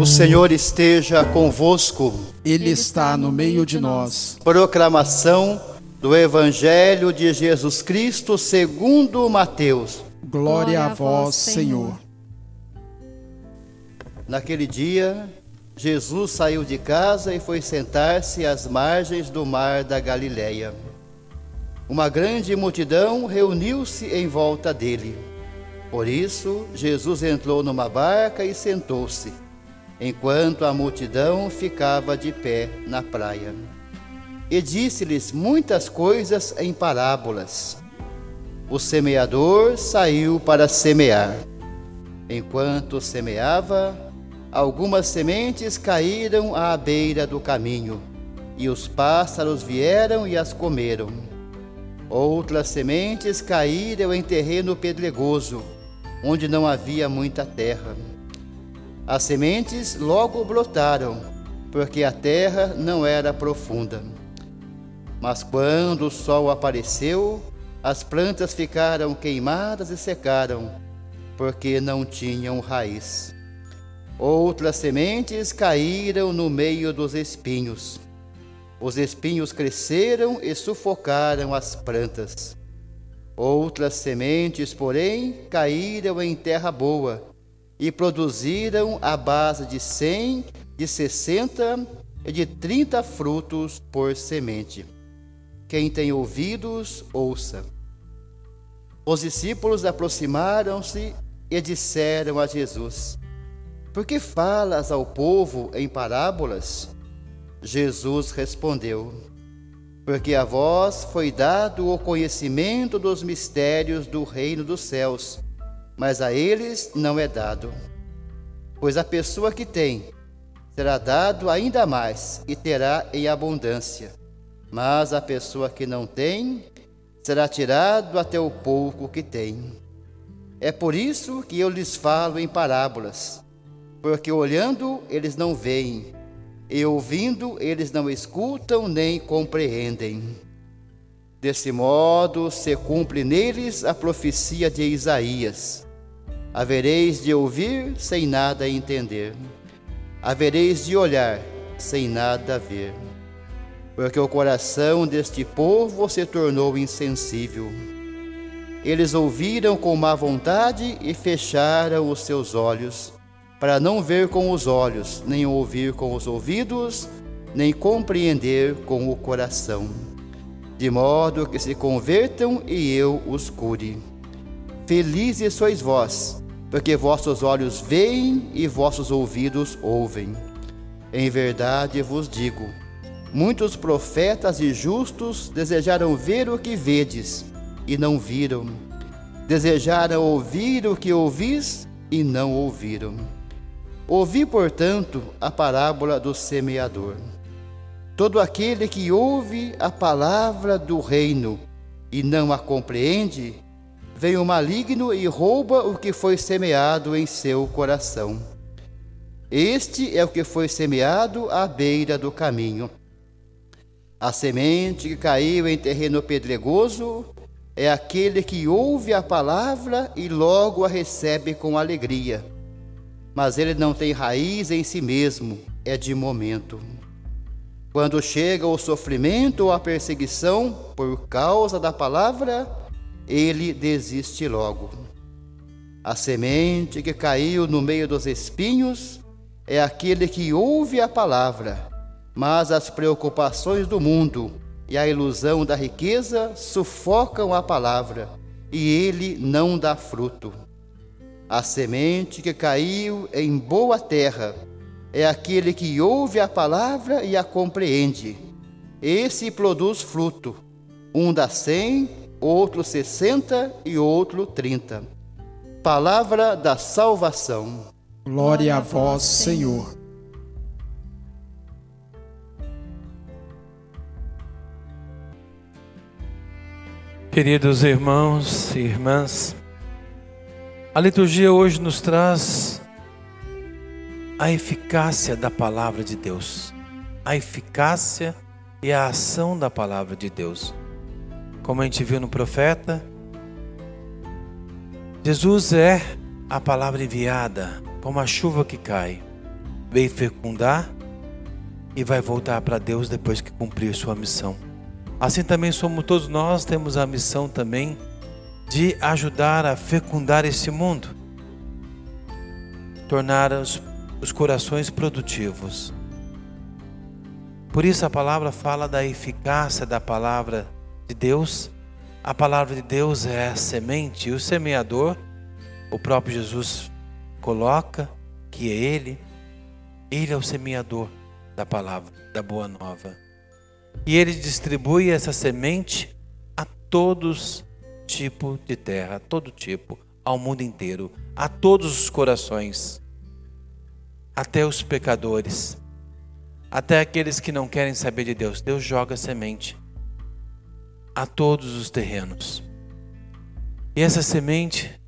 O Senhor esteja convosco. Ele está no meio de nós. Proclamação do Evangelho de Jesus Cristo segundo Mateus. Glória a vós, Senhor. Naquele dia, Jesus saiu de casa e foi sentar-se às margens do mar da Galileia. Uma grande multidão reuniu-se em volta dele. Por isso, Jesus entrou numa barca e sentou-se enquanto a multidão ficava de pé na praia. E disse-lhes muitas coisas em parábolas. O semeador saiu para semear. Enquanto semeava, algumas sementes caíram à beira do caminho, e os pássaros vieram e as comeram. Outras sementes caíram em terreno pedregoso, onde não havia muita terra as sementes logo brotaram, porque a terra não era profunda. Mas quando o sol apareceu, as plantas ficaram queimadas e secaram, porque não tinham raiz. Outras sementes caíram no meio dos espinhos. Os espinhos cresceram e sufocaram as plantas. Outras sementes, porém, caíram em terra boa e produziram a base de cem, de sessenta e de trinta frutos por semente. Quem tem ouvidos, ouça. Os discípulos aproximaram-se e disseram a Jesus: Por que falas ao povo em parábolas? Jesus respondeu: Porque a vós foi dado o conhecimento dos mistérios do reino dos céus mas a eles não é dado. Pois a pessoa que tem será dado ainda mais e terá em abundância, mas a pessoa que não tem será tirado até o pouco que tem. É por isso que eu lhes falo em parábolas, porque olhando eles não veem, e ouvindo eles não escutam nem compreendem. Desse modo se cumpre neles a profecia de Isaías Havereis de ouvir sem nada entender, havereis de olhar sem nada ver, porque o coração deste povo se tornou insensível. Eles ouviram com má vontade e fecharam os seus olhos, para não ver com os olhos, nem ouvir com os ouvidos, nem compreender com o coração, de modo que se convertam e eu os cure. Felizes sois vós, porque vossos olhos veem e vossos ouvidos ouvem. Em verdade vos digo: muitos profetas e justos desejaram ver o que vedes e não viram, desejaram ouvir o que ouvis e não ouviram. Ouvi, portanto, a parábola do semeador. Todo aquele que ouve a palavra do reino e não a compreende, vem o maligno e rouba o que foi semeado em seu coração. Este é o que foi semeado à beira do caminho. A semente que caiu em terreno pedregoso é aquele que ouve a palavra e logo a recebe com alegria. Mas ele não tem raiz em si mesmo, é de momento. Quando chega o sofrimento ou a perseguição por causa da palavra, ele desiste logo. A semente que caiu no meio dos espinhos é aquele que ouve a palavra, mas as preocupações do mundo e a ilusão da riqueza sufocam a palavra e ele não dá fruto. A semente que caiu em boa terra é aquele que ouve a palavra e a compreende. Esse produz fruto. Um dá cem, outro 60 e outro 30. Palavra da salvação. Glória a vós, Senhor. Queridos irmãos e irmãs, a liturgia hoje nos traz a eficácia da palavra de Deus, a eficácia e a ação da palavra de Deus. Como a gente viu no profeta, Jesus é a palavra enviada, como a chuva que cai. veio fecundar e vai voltar para Deus depois que cumprir sua missão. Assim também somos todos nós, temos a missão também de ajudar a fecundar esse mundo, tornar os, os corações produtivos. Por isso a palavra fala da eficácia da palavra de Deus. A palavra de Deus é a semente e o semeador, o próprio Jesus coloca que é Ele, Ele é o semeador da palavra, da boa nova. E Ele distribui essa semente a todos tipo de terra, a todo tipo, ao mundo inteiro, a todos os corações, até os pecadores, até aqueles que não querem saber de Deus. Deus joga semente a todos os terrenos. E essa semente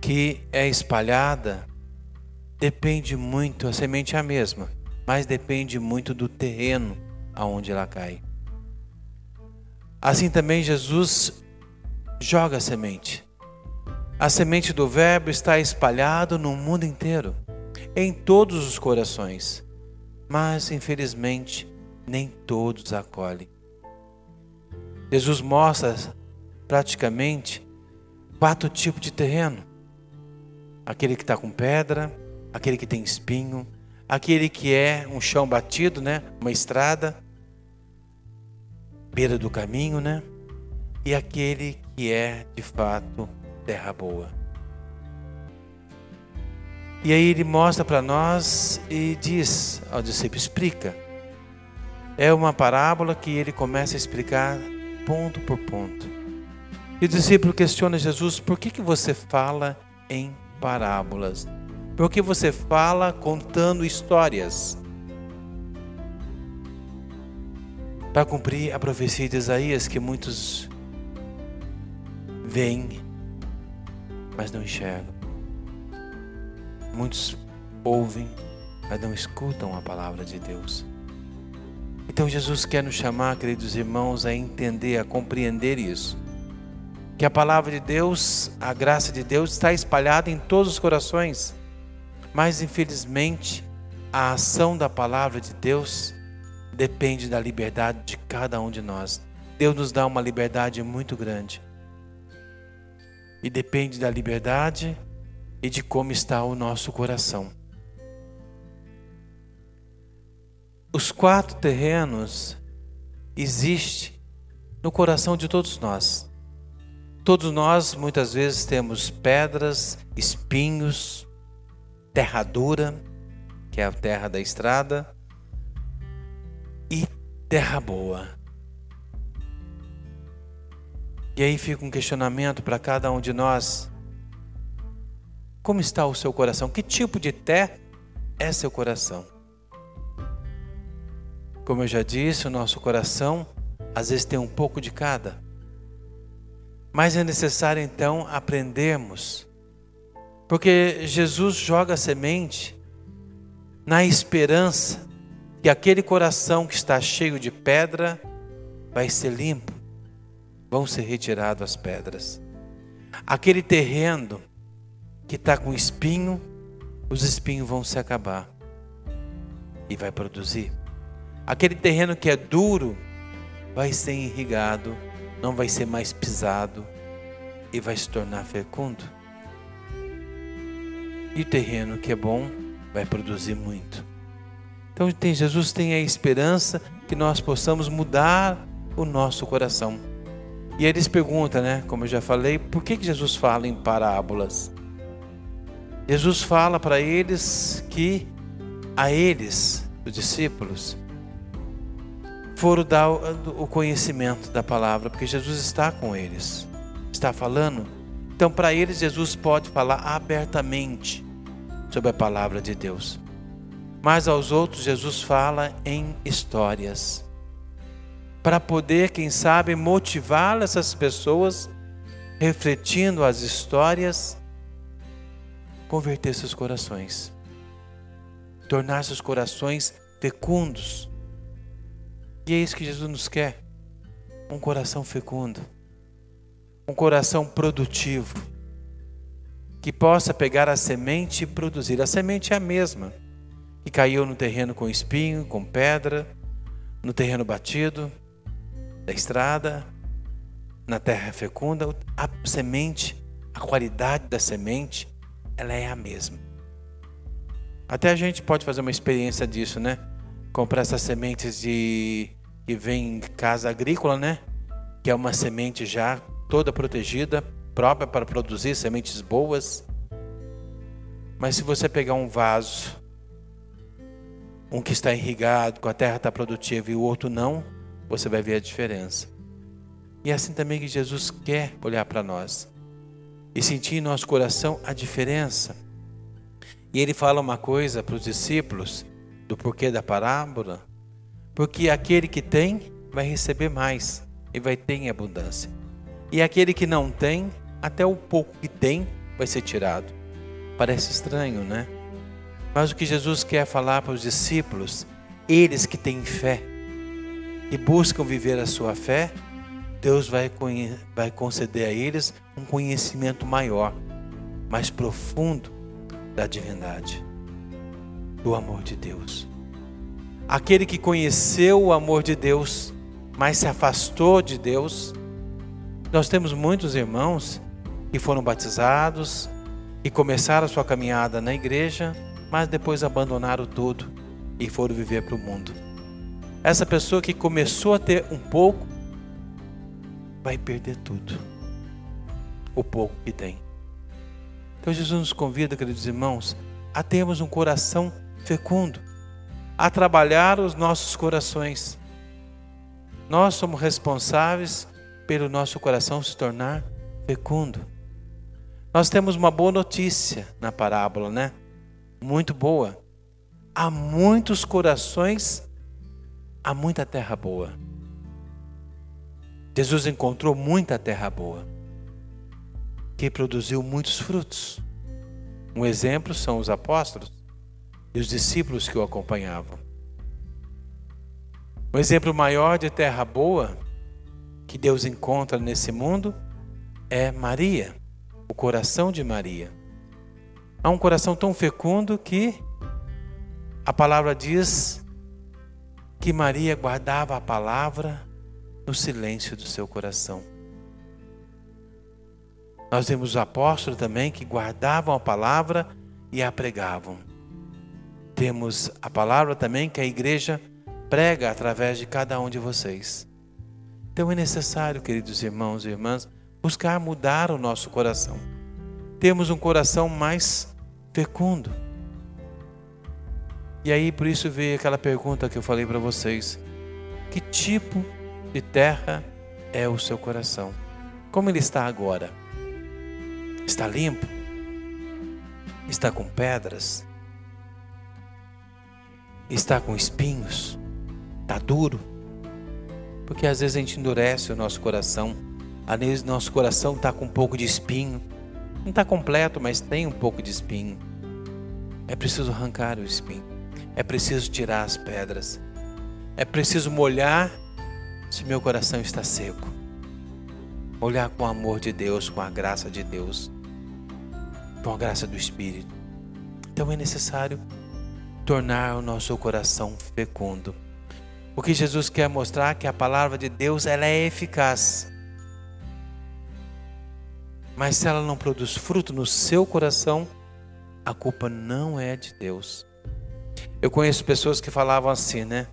que é espalhada depende muito, a semente é a mesma, mas depende muito do terreno aonde ela cai. Assim também Jesus joga a semente. A semente do Verbo está espalhado no mundo inteiro, em todos os corações, mas infelizmente nem todos acolhem. Jesus mostra praticamente quatro tipos de terreno aquele que está com pedra, aquele que tem espinho, aquele que é um chão batido, né? Uma estrada, beira do caminho, né? E aquele que é de fato terra boa. E aí ele mostra para nós e diz ao discípulo: explica. É uma parábola que ele começa a explicar ponto por ponto. E o discípulo questiona Jesus: por que, que você fala em parábolas, porque você fala contando histórias. Para cumprir a profecia de Isaías que muitos veem, mas não enxergam. Muitos ouvem, mas não escutam a palavra de Deus. Então Jesus quer nos chamar, queridos irmãos, a entender, a compreender isso que a palavra de Deus, a graça de Deus está espalhada em todos os corações, mas infelizmente a ação da palavra de Deus depende da liberdade de cada um de nós. Deus nos dá uma liberdade muito grande. E depende da liberdade e de como está o nosso coração. Os quatro terrenos existem no coração de todos nós. Todos nós muitas vezes temos pedras, espinhos, terra dura, que é a terra da estrada, e terra boa. E aí fica um questionamento para cada um de nós: como está o seu coração? Que tipo de terra é seu coração? Como eu já disse, o nosso coração às vezes tem um pouco de cada. Mas é necessário então aprendermos, porque Jesus joga a semente na esperança que aquele coração que está cheio de pedra vai ser limpo, vão ser retiradas as pedras. Aquele terreno que está com espinho, os espinhos vão se acabar e vai produzir. Aquele terreno que é duro vai ser irrigado não vai ser mais pisado e vai se tornar fecundo. E o terreno que é bom vai produzir muito. Então tem, Jesus tem a esperança que nós possamos mudar o nosso coração. E eles perguntam, né, como eu já falei, por que, que Jesus fala em parábolas? Jesus fala para eles que a eles, os discípulos, foram dar o conhecimento da palavra, porque Jesus está com eles, está falando. Então, para eles, Jesus pode falar abertamente sobre a palavra de Deus. Mas aos outros, Jesus fala em histórias, para poder, quem sabe, motivar essas pessoas, refletindo as histórias, converter seus corações, tornar seus corações fecundos e é isso que Jesus nos quer: um coração fecundo, um coração produtivo, que possa pegar a semente e produzir. A semente é a mesma, que caiu no terreno com espinho, com pedra, no terreno batido da estrada, na terra fecunda, a semente, a qualidade da semente, ela é a mesma. Até a gente pode fazer uma experiência disso, né? Comprar essas sementes de que vem em casa agrícola, né? Que é uma semente já toda protegida, própria para produzir sementes boas. Mas se você pegar um vaso, um que está irrigado, com a terra está produtiva e o outro não, você vai ver a diferença. E é assim também que Jesus quer olhar para nós e sentir em nosso coração a diferença. E ele fala uma coisa para os discípulos do porquê da parábola, porque aquele que tem vai receber mais e vai ter em abundância. E aquele que não tem, até o pouco que tem vai ser tirado. Parece estranho, né? Mas o que Jesus quer falar para os discípulos, eles que têm fé e buscam viver a sua fé, Deus vai, vai conceder a eles um conhecimento maior, mais profundo da divindade, do amor de Deus. Aquele que conheceu o amor de Deus, mas se afastou de Deus. Nós temos muitos irmãos que foram batizados e começaram a sua caminhada na igreja, mas depois abandonaram tudo e foram viver para o mundo. Essa pessoa que começou a ter um pouco, vai perder tudo. O pouco que tem. Então Jesus nos convida, queridos irmãos, a termos um coração fecundo, a trabalhar os nossos corações. Nós somos responsáveis pelo nosso coração se tornar fecundo. Nós temos uma boa notícia na parábola, né? Muito boa. Há muitos corações, há muita terra boa. Jesus encontrou muita terra boa, que produziu muitos frutos. Um exemplo são os apóstolos e os discípulos que o acompanhavam. Um exemplo maior de terra boa que Deus encontra nesse mundo é Maria, o coração de Maria. Há um coração tão fecundo que a palavra diz que Maria guardava a palavra no silêncio do seu coração. Nós vemos os apóstolos também que guardavam a palavra e a pregavam. Temos a palavra também que a igreja prega através de cada um de vocês. Então é necessário, queridos irmãos e irmãs, buscar mudar o nosso coração. Temos um coração mais fecundo. E aí por isso veio aquela pergunta que eu falei para vocês: que tipo de terra é o seu coração. Como ele está agora? Está limpo? Está com pedras? Está com espinhos? Está duro? Porque às vezes a gente endurece o nosso coração. Às vezes nosso coração está com um pouco de espinho. Não está completo, mas tem um pouco de espinho. É preciso arrancar o espinho. É preciso tirar as pedras. É preciso molhar se meu coração está seco. Olhar com o amor de Deus, com a graça de Deus, com a graça do Espírito. Então é necessário tornar o nosso coração fecundo. O que Jesus quer mostrar é que a palavra de Deus ela é eficaz. Mas se ela não produz fruto no seu coração, a culpa não é de Deus. Eu conheço pessoas que falavam assim, né?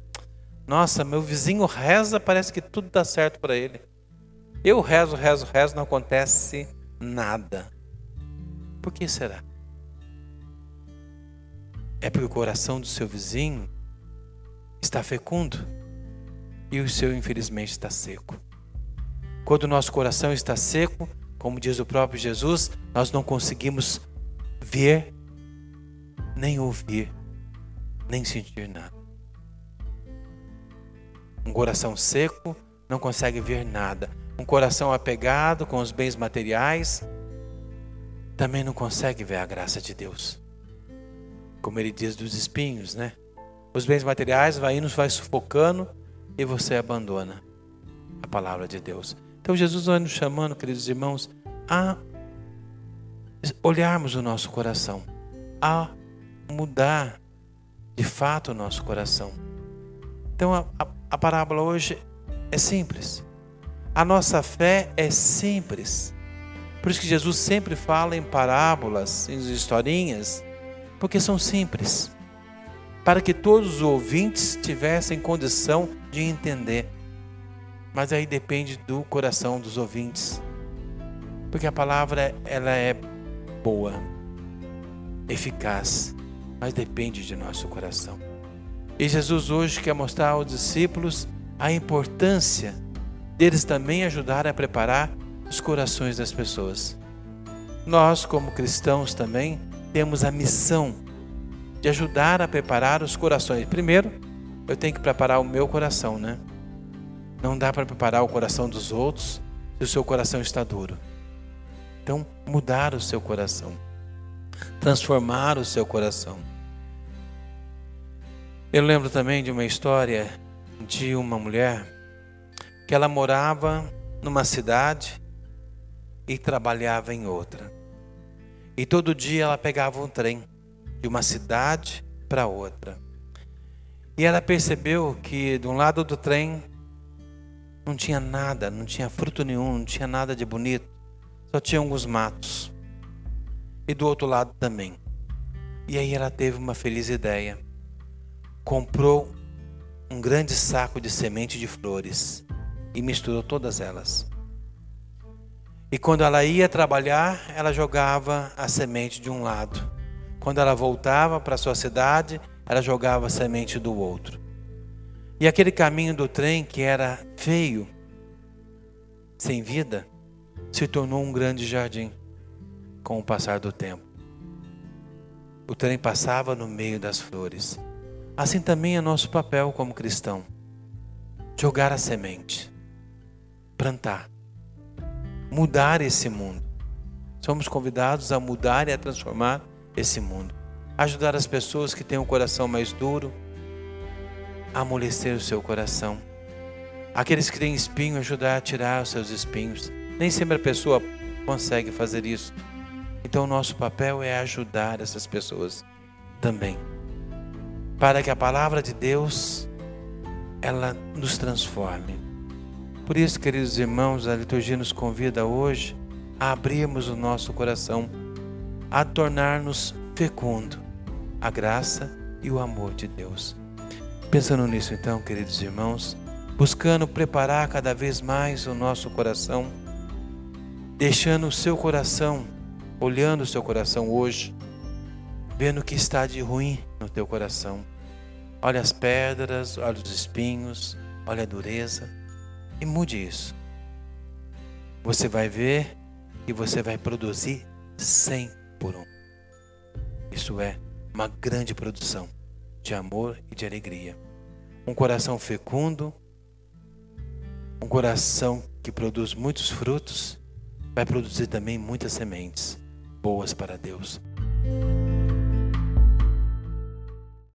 Nossa, meu vizinho reza, parece que tudo dá certo para ele. Eu rezo, rezo, rezo, não acontece nada. Por que será? É porque o coração do seu vizinho está fecundo e o seu, infelizmente, está seco. Quando o nosso coração está seco, como diz o próprio Jesus, nós não conseguimos ver, nem ouvir, nem sentir nada. Um coração seco não consegue ver nada. Um coração apegado com os bens materiais também não consegue ver a graça de Deus. Como ele diz dos espinhos, né? Os bens materiais vai indo, vai sufocando e você abandona a palavra de Deus. Então Jesus vai nos chamando, queridos irmãos, a olharmos o nosso coração, a mudar de fato o nosso coração. Então a, a, a parábola hoje é simples. A nossa fé é simples. Por isso que Jesus sempre fala em parábolas, em historinhas, porque são simples. Para que todos os ouvintes tivessem condição de entender. Mas aí depende do coração dos ouvintes. Porque a palavra ela é boa, eficaz, mas depende de nosso coração. E Jesus hoje quer mostrar aos discípulos a importância deles também ajudar a preparar os corações das pessoas. Nós, como cristãos, também temos a missão de ajudar a preparar os corações. Primeiro, eu tenho que preparar o meu coração, né? Não dá para preparar o coração dos outros se o seu coração está duro. Então, mudar o seu coração, transformar o seu coração. Eu lembro também de uma história de uma mulher que ela morava numa cidade e trabalhava em outra. E todo dia ela pegava um trem de uma cidade para outra. E ela percebeu que de um lado do trem não tinha nada, não tinha fruto nenhum, não tinha nada de bonito, só tinha alguns matos. E do outro lado também. E aí ela teve uma feliz ideia comprou um grande saco de semente de flores e misturou todas elas. E quando ela ia trabalhar, ela jogava a semente de um lado. Quando ela voltava para sua cidade, ela jogava a semente do outro. E aquele caminho do trem que era feio, sem vida, se tornou um grande jardim com o passar do tempo. O trem passava no meio das flores. Assim também é nosso papel como cristão: jogar a semente, plantar, mudar esse mundo. Somos convidados a mudar e a transformar esse mundo. Ajudar as pessoas que têm um coração mais duro a amolecer o seu coração. Aqueles que têm espinho, ajudar a tirar os seus espinhos. Nem sempre a pessoa consegue fazer isso. Então, nosso papel é ajudar essas pessoas também para que a palavra de Deus ela nos transforme. Por isso, queridos irmãos, a liturgia nos convida hoje a abrirmos o nosso coração, a tornar-nos fecundo a graça e o amor de Deus. Pensando nisso, então, queridos irmãos, buscando preparar cada vez mais o nosso coração, deixando o seu coração, olhando o seu coração hoje, vendo o que está de ruim no teu coração. Olha as pedras, olha os espinhos, olha a dureza e mude isso. Você vai ver que você vai produzir 100 por um. Isso é uma grande produção de amor e de alegria. Um coração fecundo, um coração que produz muitos frutos, vai produzir também muitas sementes boas para Deus.